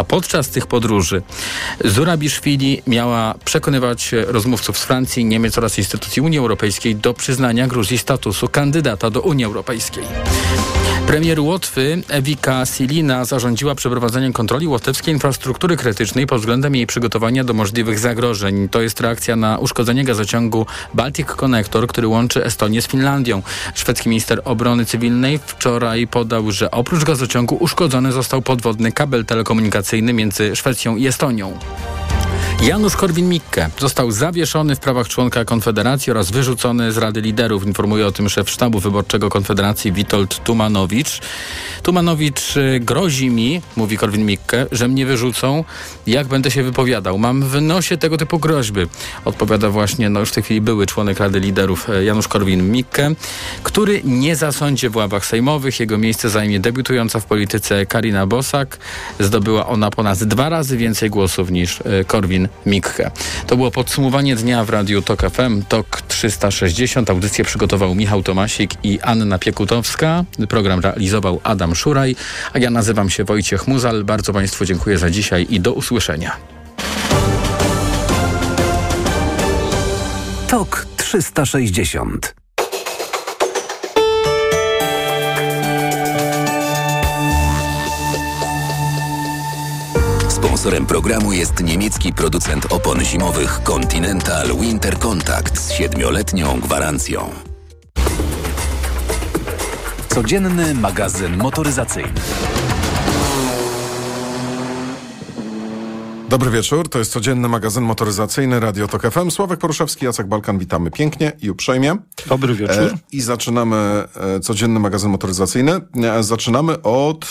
A podczas tych podróży Zurabiszwili miała przekonywać rozmówców z Francji, Niemiec oraz instytucji Unii Europejskiej do przyznania Gruzji statusu kandydata do Unii Europejskiej. Premier Łotwy Ewika Silina zarządziła przeprowadzenie kontroli łotewskiej infrastruktury krytycznej pod względem jej przygotowania do możliwych zagrożeń. To jest reakcja na uszkodzenie gazociągu Baltic Connector, który łączy Estonię z Finlandią. Szwedzki minister obrony cywilnej wczoraj podał, że oprócz gazociągu uszkodzony został podwodny kabel telekomunikacyjny między Szwecją i Estonią. Janusz Korwin-Mikke został zawieszony w prawach członka Konfederacji oraz wyrzucony z Rady Liderów. Informuje o tym szef sztabu wyborczego Konfederacji Witold Tumanowicz. Tumanowicz y, grozi mi, mówi Korwin-Mikke, że mnie wyrzucą, jak będę się wypowiadał. Mam w nosie tego typu groźby. Odpowiada właśnie, no już w tej chwili były członek Rady Liderów y, Janusz Korwin-Mikke, który nie zasądzie w ławach sejmowych. Jego miejsce zajmie debiutująca w polityce Karina Bosak. Zdobyła ona ponad dwa razy więcej głosów niż y, Korwin Mikke. To było podsumowanie dnia w Radiu TOK FM, TOK 360. Audycję przygotował Michał Tomasik i Anna Piekutowska. Program realizował Adam Szuraj, a ja nazywam się Wojciech Muzal. Bardzo Państwu dziękuję za dzisiaj i do usłyszenia. TOK 360 Sponsorem programu jest niemiecki producent opon zimowych Continental Winter Contact z siedmioletnią gwarancją. Codzienny magazyn motoryzacyjny. Dobry wieczór, to jest codzienny magazyn motoryzacyjny Radio Tok FM. Sławek Poruszewski, Jacek Balkan, witamy pięknie i uprzejmie. Dobry wieczór. E, I zaczynamy e, codzienny magazyn motoryzacyjny. E, zaczynamy od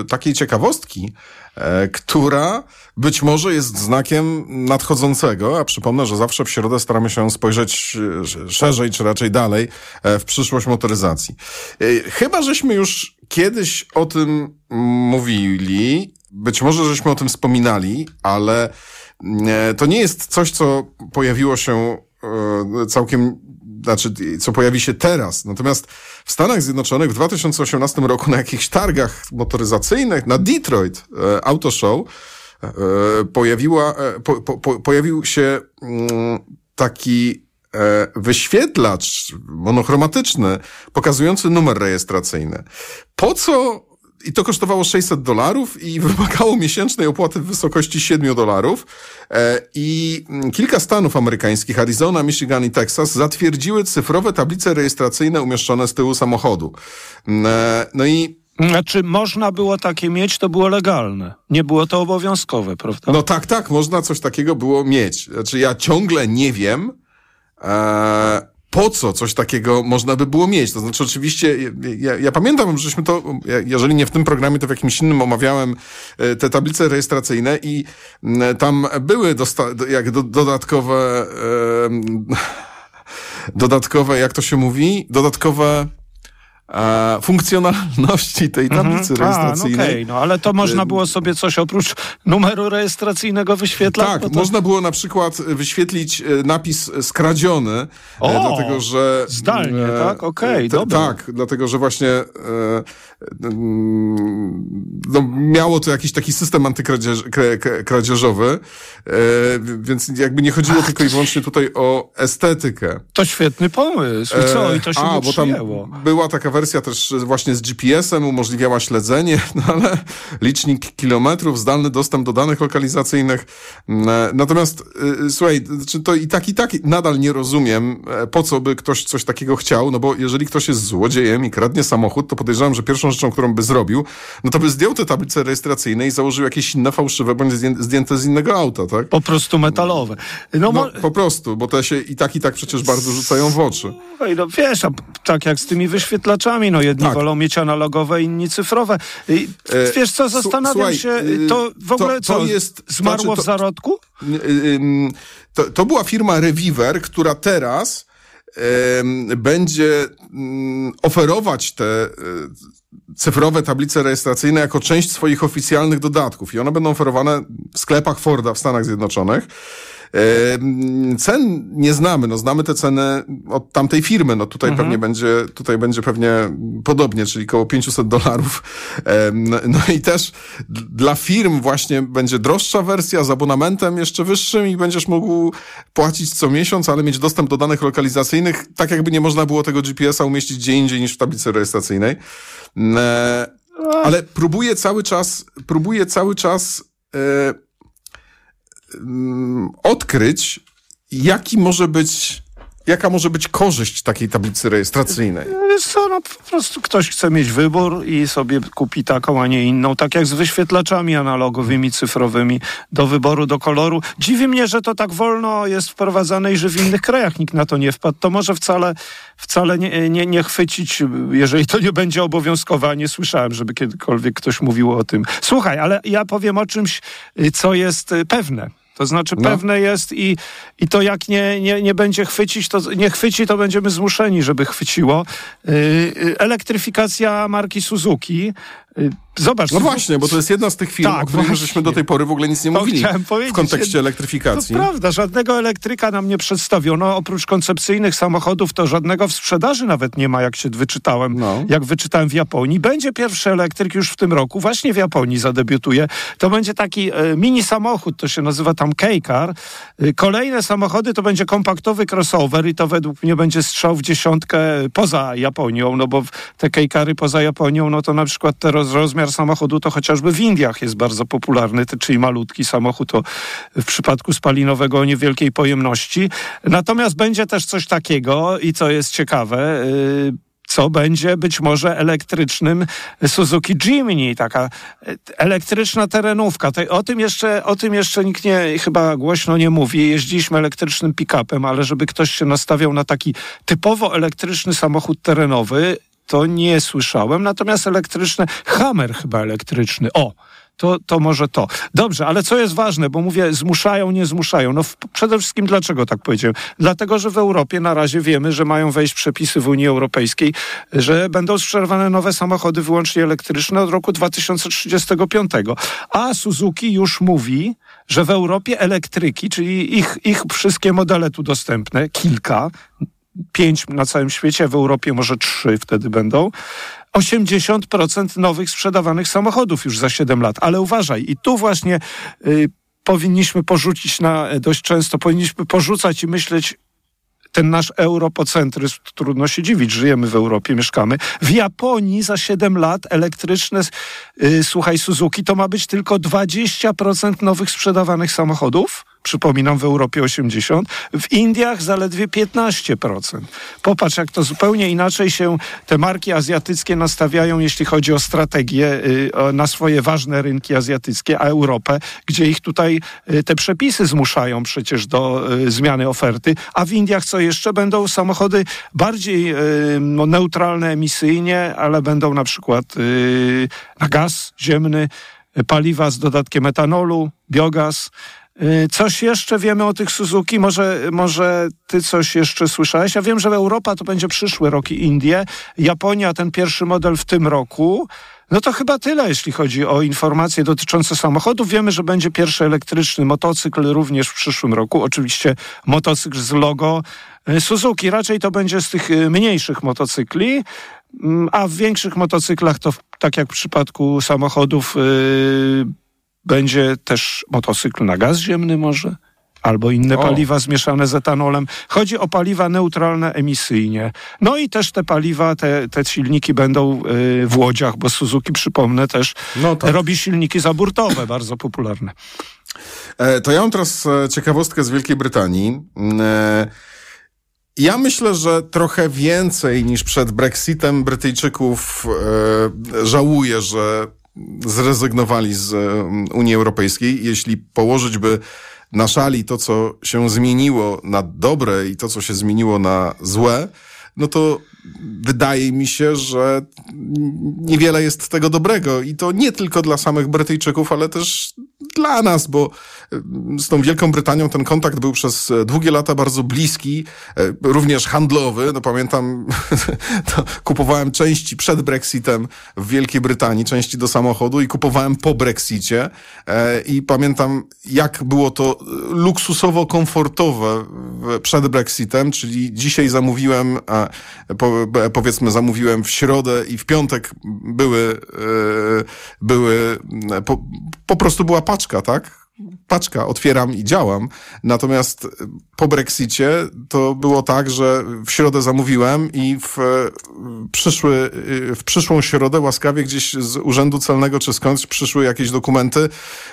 e, takiej ciekawostki, E, która być może jest znakiem nadchodzącego, a przypomnę, że zawsze w środę staramy się spojrzeć e, szerzej, czy raczej dalej w przyszłość motoryzacji. Chyba żeśmy już kiedyś o tym mówili, być może żeśmy o tym wspominali, ale to nie jest coś, co pojawiło się całkiem znaczy, co pojawi się teraz. Natomiast w Stanach Zjednoczonych w 2018 roku na jakichś targach motoryzacyjnych, na Detroit e, Auto Show, e, pojawiła, e, po, po, pojawił się mm, taki e, wyświetlacz monochromatyczny pokazujący numer rejestracyjny. Po co i to kosztowało 600 dolarów i wymagało miesięcznej opłaty w wysokości 7 dolarów. E, I kilka stanów amerykańskich, Arizona, Michigan i Texas, zatwierdziły cyfrowe tablice rejestracyjne umieszczone z tyłu samochodu. E, no i znaczy, można było takie mieć, to było legalne. Nie było to obowiązkowe, prawda? No tak, tak, można coś takiego było mieć. Znaczy, ja ciągle nie wiem, e, po co coś takiego można by było mieć. To znaczy, oczywiście, ja, ja pamiętam, żeśmy to, jeżeli nie w tym programie, to w jakimś innym omawiałem e, te tablice rejestracyjne i tam były dosta- jak do, dodatkowe, e, dodatkowe, jak to się mówi, dodatkowe a, funkcjonalności tej mhm. tablicy mhm. rejestracyjnej. A, no, okay. no ale to można było sobie coś oprócz numeru rejestracyjnego wyświetlać? Tak, to... można było na przykład wyświetlić e, napis skradziony, e, o, dlatego że... Zdalnie, e, tak? Okej, okay, Tak, dlatego że właśnie e, no, miało to jakiś taki system antykradzieżowy, e, więc jakby nie chodziło Ach, tylko i wyłącznie tutaj o estetykę. To świetny pomysł. I co? I to się A, bo tam była taka wersja też właśnie z GPS-em, umożliwiała śledzenie, no ale licznik kilometrów, zdalny dostęp do danych lokalizacyjnych. Mm, natomiast y, słuchaj, czy to i tak, i tak nadal nie rozumiem, e, po co by ktoś coś takiego chciał, no bo jeżeli ktoś jest złodziejem i kradnie samochód, to podejrzewam, że pierwszą rzeczą, którą by zrobił, no to by zdjął te tablice rejestracyjne i założył jakieś inne fałszywe, bądź zdjęte z innego auta, tak? Po prostu metalowe. No, no po prostu, bo te się i tak, i tak przecież bardzo rzucają w oczy. No wiesz, a tak jak z tymi wyświetlaczami, no jedni tak. wolą mieć analogowe, inni cyfrowe. I, e, wiesz co, zastanawiam Słuchaj, się, y, to w ogóle to, to co, jest, zmarło znaczy, to, w zarodku? To, to była firma Reviver, która teraz będzie mm, oferować te cyfrowe tablice rejestracyjne jako część swoich oficjalnych dodatków i one będą oferowane w sklepach Forda w Stanach Zjednoczonych. Cen nie znamy, no znamy te ceny od tamtej firmy, no tutaj mhm. pewnie będzie, tutaj będzie pewnie podobnie, czyli około 500 dolarów. No i też dla firm właśnie będzie droższa wersja z abonamentem jeszcze wyższym i będziesz mógł płacić co miesiąc, ale mieć dostęp do danych lokalizacyjnych, tak jakby nie można było tego GPS-a umieścić gdzie indziej niż w tablicy rejestracyjnej. E, ale próbuję cały czas, próbuję cały czas e, odkryć, jaki może być jaka może być korzyść takiej tablicy rejestracyjnej? Co, no, po prostu ktoś chce mieć wybór i sobie kupi taką, a nie inną. Tak jak z wyświetlaczami analogowymi, cyfrowymi do wyboru, do koloru. Dziwi mnie, że to tak wolno jest wprowadzane i że w innych krajach nikt na to nie wpadł. To może wcale, wcale nie, nie, nie chwycić, jeżeli to nie będzie obowiązkowe. Nie słyszałem, żeby kiedykolwiek ktoś mówił o tym. Słuchaj, ale ja powiem o czymś, co jest pewne. To znaczy no. pewne jest i, i to jak nie, nie, nie będzie chwycić, to nie chwyci, to będziemy zmuszeni, żeby chwyciło. Yy, elektryfikacja marki Suzuki zobacz. No właśnie, bo to jest jedna z tych firm, tak, o których żeśmy do tej pory w ogóle nic nie mówili w kontekście elektryfikacji. To prawda, żadnego elektryka nam nie przedstawiono. Oprócz koncepcyjnych samochodów to żadnego w sprzedaży nawet nie ma, jak się wyczytałem, no. jak wyczytałem w Japonii. Będzie pierwszy elektryk już w tym roku, właśnie w Japonii zadebiutuje. To będzie taki e, mini samochód, to się nazywa tam K-Car. E, kolejne samochody to będzie kompaktowy crossover i to według mnie będzie strzał w dziesiątkę poza Japonią, no bo te K-Cary poza Japonią, no to na przykład te rozmiar samochodu to chociażby w Indiach jest bardzo popularny, czyli malutki samochód to w przypadku spalinowego o niewielkiej pojemności. Natomiast będzie też coś takiego i co jest ciekawe, y, co będzie być może elektrycznym Suzuki Jimny, taka y, elektryczna terenówka. O tym jeszcze, o tym jeszcze nikt nie, chyba głośno nie mówi. Jeździliśmy elektrycznym pick-upem, ale żeby ktoś się nastawiał na taki typowo elektryczny samochód terenowy, to nie słyszałem. Natomiast elektryczne, Hammer chyba elektryczny. O, to, to może to. Dobrze, ale co jest ważne, bo mówię, zmuszają, nie zmuszają. No w, przede wszystkim dlaczego tak powiedziałem? Dlatego, że w Europie na razie wiemy, że mają wejść przepisy w Unii Europejskiej, że będą sprzedawane nowe samochody wyłącznie elektryczne od roku 2035. A Suzuki już mówi, że w Europie elektryki, czyli ich, ich wszystkie modele tu dostępne, kilka, pięć na całym świecie, w Europie może trzy wtedy będą. 80% nowych sprzedawanych samochodów już za 7 lat. Ale uważaj, i tu właśnie y, powinniśmy porzucić na dość często, powinniśmy porzucać i myśleć ten nasz europocentryzm, trudno się dziwić, żyjemy w Europie, mieszkamy. W Japonii za 7 lat elektryczne, yy, słuchaj, Suzuki, to ma być tylko 20% nowych sprzedawanych samochodów przypominam w Europie 80, w Indiach zaledwie 15%. Popatrz, jak to zupełnie inaczej się te marki azjatyckie nastawiają, jeśli chodzi o strategię y, na swoje ważne rynki azjatyckie, a Europę, gdzie ich tutaj y, te przepisy zmuszają przecież do y, zmiany oferty, a w Indiach co jeszcze będą samochody bardziej no, neutralne emisyjnie, ale będą na przykład na gaz ziemny, paliwa z dodatkiem etanolu, biogaz. Y, coś jeszcze wiemy o tych Suzuki? Może, może ty coś jeszcze słyszałeś? Ja wiem, że Europa to będzie przyszły rok i Indie. Japonia ten pierwszy model w tym roku. No to chyba tyle, jeśli chodzi o informacje dotyczące samochodów. Wiemy, że będzie pierwszy elektryczny motocykl również w przyszłym roku. Oczywiście motocykl z logo y, Suzuki. Raczej to będzie z tych y, mniejszych motocykli, mm, a w większych motocyklach to tak jak w przypadku samochodów yy, będzie też motocykl na gaz ziemny może? Albo inne o. paliwa zmieszane z etanolem. Chodzi o paliwa neutralne emisyjnie. No i też te paliwa, te, te silniki będą y, w łodziach, bo Suzuki, przypomnę, też no tak. robi silniki zaburtowe, bardzo popularne. E, to ja mam teraz e, ciekawostkę z Wielkiej Brytanii. E, ja myślę, że trochę więcej niż przed Brexitem Brytyjczyków e, żałuje, że zrezygnowali z Unii Europejskiej. Jeśli położyć by na szali to, co się zmieniło na dobre i to, co się zmieniło na złe, no to wydaje mi się, że niewiele jest tego dobrego i to nie tylko dla samych Brytyjczyków, ale też dla nas, bo z tą Wielką Brytanią ten kontakt był przez długie lata bardzo bliski, również handlowy. No pamiętam, kupowałem części przed Brexitem w Wielkiej Brytanii, części do samochodu i kupowałem po Brexicie i pamiętam, jak było to luksusowo komfortowe przed Brexitem, czyli dzisiaj zamówiłem, powiedzmy zamówiłem w środę i w piątek były, były po, po prostu była paczka, tak? Paczka, otwieram i działam. Natomiast po Brexicie to było tak, że w środę zamówiłem i w, przyszły, w przyszłą środę łaskawie gdzieś z Urzędu Celnego czy skądś przyszły jakieś dokumenty,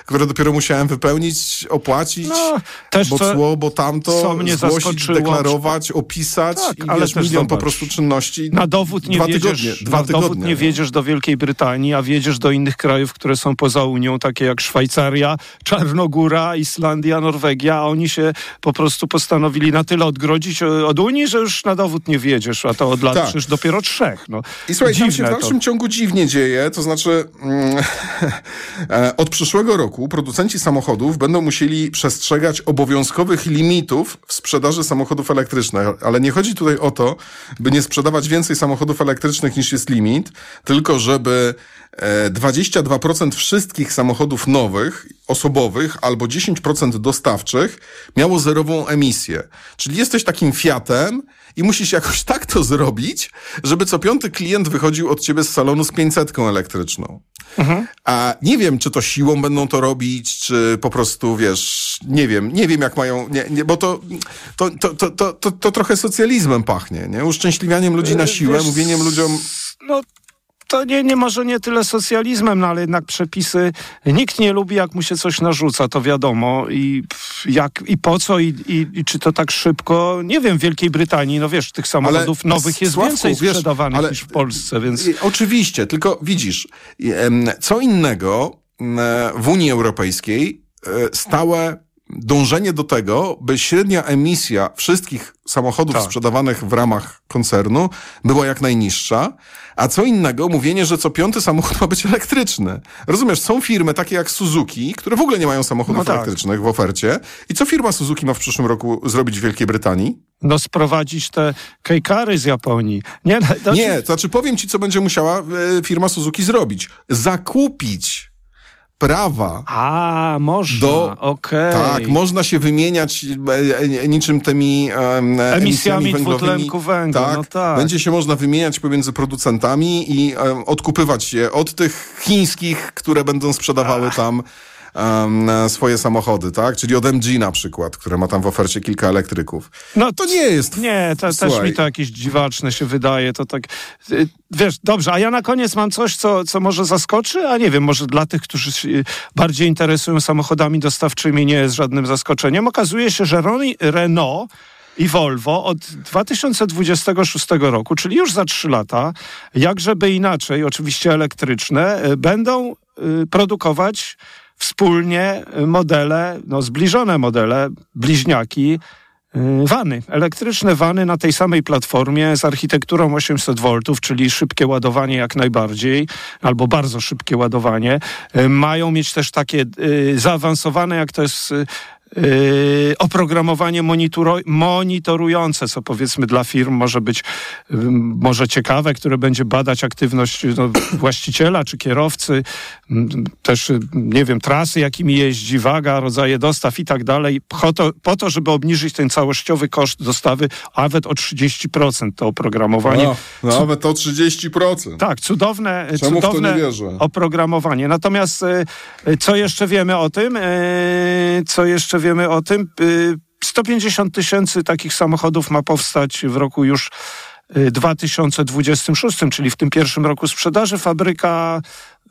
które dopiero musiałem wypełnić, opłacić, no, też bo cło, bo tamto, zgłosić, deklarować, opisać tak, i ale wiesz, milion zobacz, po prostu czynności. Na dowód nie dwa wiedziesz, tygodnie, dwa na tygodnie, dowód nie wiedziesz do Wielkiej Brytanii, a wiedziesz do innych krajów, które są poza Unią, takie jak Szwajcaria, Czarnogóra, Islandia, Norwegia, a oni się po prostu postanowili na tyle odgrodzić od Unii, że już na dowód nie wiedziesz, a to od lat tak. przecież dopiero trzech. No. I słuchaj, tam się w dalszym to. ciągu dziwnie dzieje, to znaczy mm, e, od przyszłego roku producenci samochodów będą musieli przestrzegać obowiązkowych limitów w sprzedaży samochodów elektrycznych, ale nie chodzi tutaj o to, by nie sprzedawać więcej samochodów elektrycznych niż jest limit, tylko żeby 22% e, wszystkich samochodów nowych, osobowych albo 10% dostawczych miało zerową emisję. Czyli jesteś takim Fiatem i musisz jakoś tak to zrobić, żeby co piąty klient wychodził od ciebie z salonu z 500 elektryczną. Mhm. A nie wiem, czy to siłą będą to robić, czy po prostu, wiesz, nie wiem, nie wiem jak mają, nie, nie, bo to, to, to, to, to, to, to trochę socjalizmem pachnie, nie? Uszczęśliwianiem ludzi na siłę, wiesz, mówieniem ludziom... No to nie, nie może nie tyle socjalizmem, no ale jednak przepisy nikt nie lubi, jak mu się coś narzuca, to wiadomo. I, jak, i po co, i, i, i czy to tak szybko? Nie wiem, w Wielkiej Brytanii, no wiesz, tych samochodów ale, nowych jest Sławku, więcej sprzedawanych wiesz, niż w Polsce, więc... Oczywiście, tylko widzisz, co innego w Unii Europejskiej e, stałe dążenie do tego, by średnia emisja wszystkich samochodów tak. sprzedawanych w ramach koncernu była jak najniższa, a co innego mówienie, że co piąty samochód ma być elektryczny. Rozumiesz, są firmy takie jak Suzuki, które w ogóle nie mają samochodów no tak. elektrycznych w ofercie. I co firma Suzuki ma w przyszłym roku zrobić w Wielkiej Brytanii? No sprowadzić te kejkary z Japonii. Nie, to znaczy... nie, to znaczy powiem ci, co będzie musiała e, firma Suzuki zrobić. Zakupić prawa. A, można, okej. Okay. Tak, można się wymieniać e, e, niczym tymi um, emisjami, emisjami węglowymi. węgla, tak, no tak. Będzie się można wymieniać pomiędzy producentami i um, odkupywać je od tych chińskich, które będą sprzedawały Ach. tam um, swoje samochody, tak? Czyli od MG na przykład, które ma tam w ofercie kilka elektryków. No to nie jest. Nie, to, też mi to jakieś dziwaczne się wydaje. To tak. Y, wiesz, dobrze, a ja na koniec mam coś, co, co może zaskoczy, a nie wiem, może dla tych, którzy się bardziej interesują samochodami dostawczymi, nie jest żadnym zaskoczeniem. Okazuje się, że Renault i Volvo od 2026 roku, czyli już za trzy lata, jak żeby inaczej, oczywiście elektryczne, y, będą y, produkować wspólnie modele, no zbliżone modele, bliźniaki, y, Wany, elektryczne wany na tej samej platformie z architekturą 800 V, czyli szybkie ładowanie jak najbardziej, albo bardzo szybkie ładowanie. Y, mają mieć też takie y, zaawansowane, jak to jest Yy, oprogramowanie monitorujące, co powiedzmy dla firm może być yy, może ciekawe, które będzie badać aktywność no, właściciela czy kierowcy, yy, też nie wiem, trasy, jakimi jeździ, waga, rodzaje dostaw i tak dalej, po to, po to żeby obniżyć ten całościowy koszt dostawy nawet o 30% to oprogramowanie. No, nawet o 30%. Tak, cudowne, Czemu cudowne oprogramowanie. Natomiast co jeszcze wiemy o tym? Co jeszcze wiemy o tym. 150 y, tysięcy takich samochodów ma powstać w roku już 2026, y, czyli w tym pierwszym roku sprzedaży. Fabryka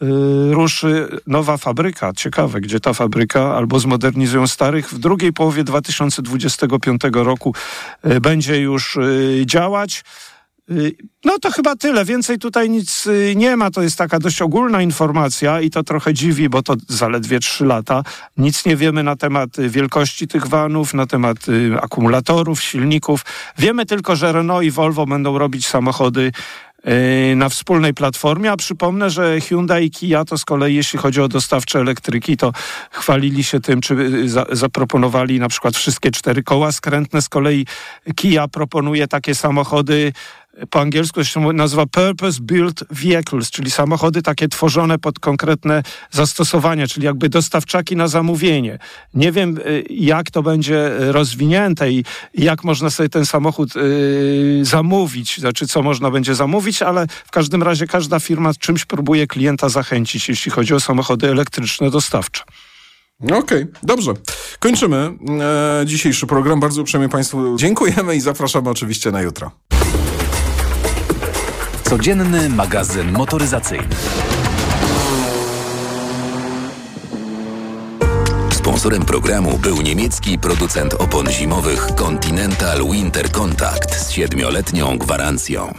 y, ruszy nowa fabryka. Ciekawe, gdzie ta fabryka, albo zmodernizują starych. W drugiej połowie 2025 roku będzie już działać. Y, no to chyba tyle. Więcej tutaj nic y, nie ma. To jest taka dość ogólna informacja i to trochę dziwi, bo to zaledwie trzy lata. Nic nie wiemy na temat y, wielkości tych vanów, na temat akumulatorów, silników. Wiemy tylko, że Renault i Volvo będą robić samochody na wspólnej platformie, a przypomnę, że Hyundai i Kia to z kolei, jeśli chodzi o dostawcze elektryki, to chwalili się tym, czy za, zaproponowali na przykład wszystkie cztery koła skrętne. Z kolei Kia proponuje takie samochody po angielsku się nazywa Purpose Built Vehicles, czyli samochody takie tworzone pod konkretne zastosowania, czyli jakby dostawczaki na zamówienie. Nie wiem, y, jak to będzie rozwinięte i jak można sobie ten samochód y, zamówić, znaczy co można będzie zamówić, ale w każdym razie każda firma czymś próbuje klienta zachęcić, jeśli chodzi o samochody elektryczne dostawcze. Okej, okay, dobrze. Kończymy e, dzisiejszy program. Bardzo uprzejmie Państwu dziękujemy i zapraszamy oczywiście na jutro. Codzienny magazyn motoryzacyjny. Sponsorem programu był niemiecki producent opon zimowych Continental Winter Contact z siedmioletnią gwarancją.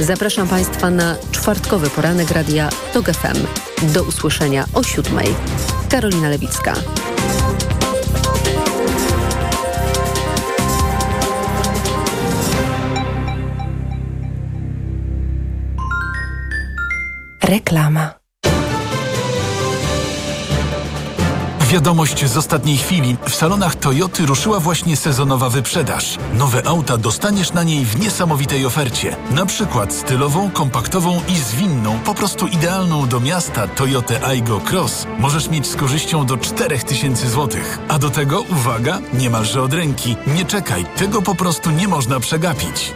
Zapraszam Państwa na czwartkowy poranek radia TOG FM. Do usłyszenia o siódmej. Karolina Lewicka. Reklama. Wiadomość z ostatniej chwili. W salonach Toyoty ruszyła właśnie sezonowa wyprzedaż. Nowe auta dostaniesz na niej w niesamowitej ofercie. Na przykład stylową, kompaktową i zwinną, po prostu idealną do miasta Toyota Aygo Cross możesz mieć z korzyścią do 4000 zł. A do tego, uwaga, niemalże od ręki. Nie czekaj, tego po prostu nie można przegapić.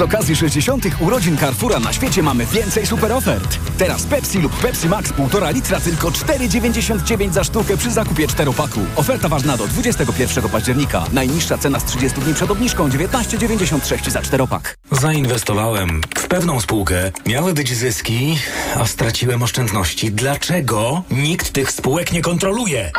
Z okazji 60. urodzin Carrefoura na świecie mamy więcej super ofert. Teraz Pepsi lub Pepsi Max 1,5 litra tylko 4,99 za sztukę przy zakupie 4-paku. Oferta ważna do 21 października. Najniższa cena z 30 dni przed obniżką 19,96 za 4-pak. Zainwestowałem w pewną spółkę. Miały być zyski, a straciłem oszczędności. Dlaczego nikt tych spółek nie kontroluje?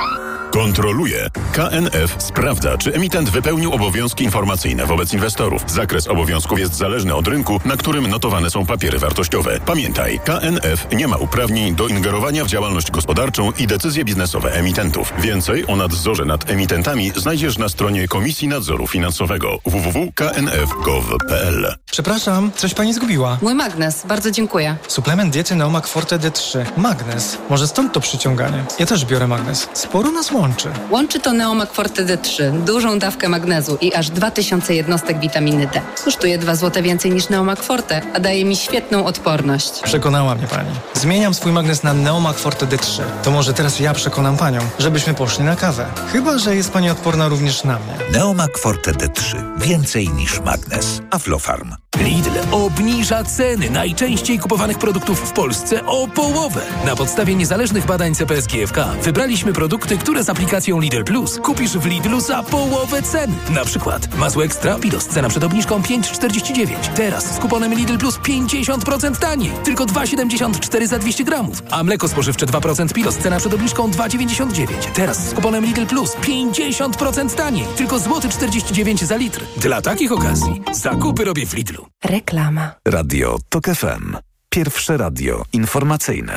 Kontroluje. KNF sprawdza, czy emitent wypełnił obowiązki informacyjne wobec inwestorów. Zakres obowiązków jest zależny od rynku, na którym notowane są papiery wartościowe. Pamiętaj, KNF nie ma uprawnień do ingerowania w działalność gospodarczą i decyzje biznesowe emitentów. Więcej o nadzorze nad emitentami znajdziesz na stronie Komisji Nadzoru Finansowego www.knf.gov.pl. Przepraszam, coś pani zgubiła. Mój magnes, bardzo dziękuję. Suplement diety Neomak Forte D3. Magnes. Może stąd to przyciąganie. Ja też biorę magnes. Sporo nas łączy. Łączy to Neomak Forte D3, dużą dawkę magnezu i aż 2000 jednostek witaminy D. Kosztuje 2 zł więcej niż Neomak Forte, a daje mi świetną odporność. Przekonała mnie pani. Zmieniam swój magnes na Neomak Forte D3. To może teraz ja przekonam panią, żebyśmy poszli na kawę. Chyba, że jest pani odporna również na mnie. Neomak Forte D3. Więcej niż magnes. Aflofarm. Lidl obniża ceny najczęściej kupowanych produktów w Polsce o połowę. Na podstawie niezależnych badań CPS GFK wybraliśmy produkty, które aplikacją Lidl Plus kupisz w Lidlu za połowę ceny. Na przykład masło ekstra Pilos, cena przed obniżką 5,49. Teraz z kuponem Lidl Plus 50% taniej. Tylko 2,74 za 200 gramów. A mleko spożywcze 2% Pilos, cena przed obniżką 2,99. Teraz z kuponem Lidl Plus 50% taniej. Tylko złoty 49 zł za litr. Dla takich okazji zakupy robię w Lidlu. Reklama. Radio TOK FM. Pierwsze radio informacyjne.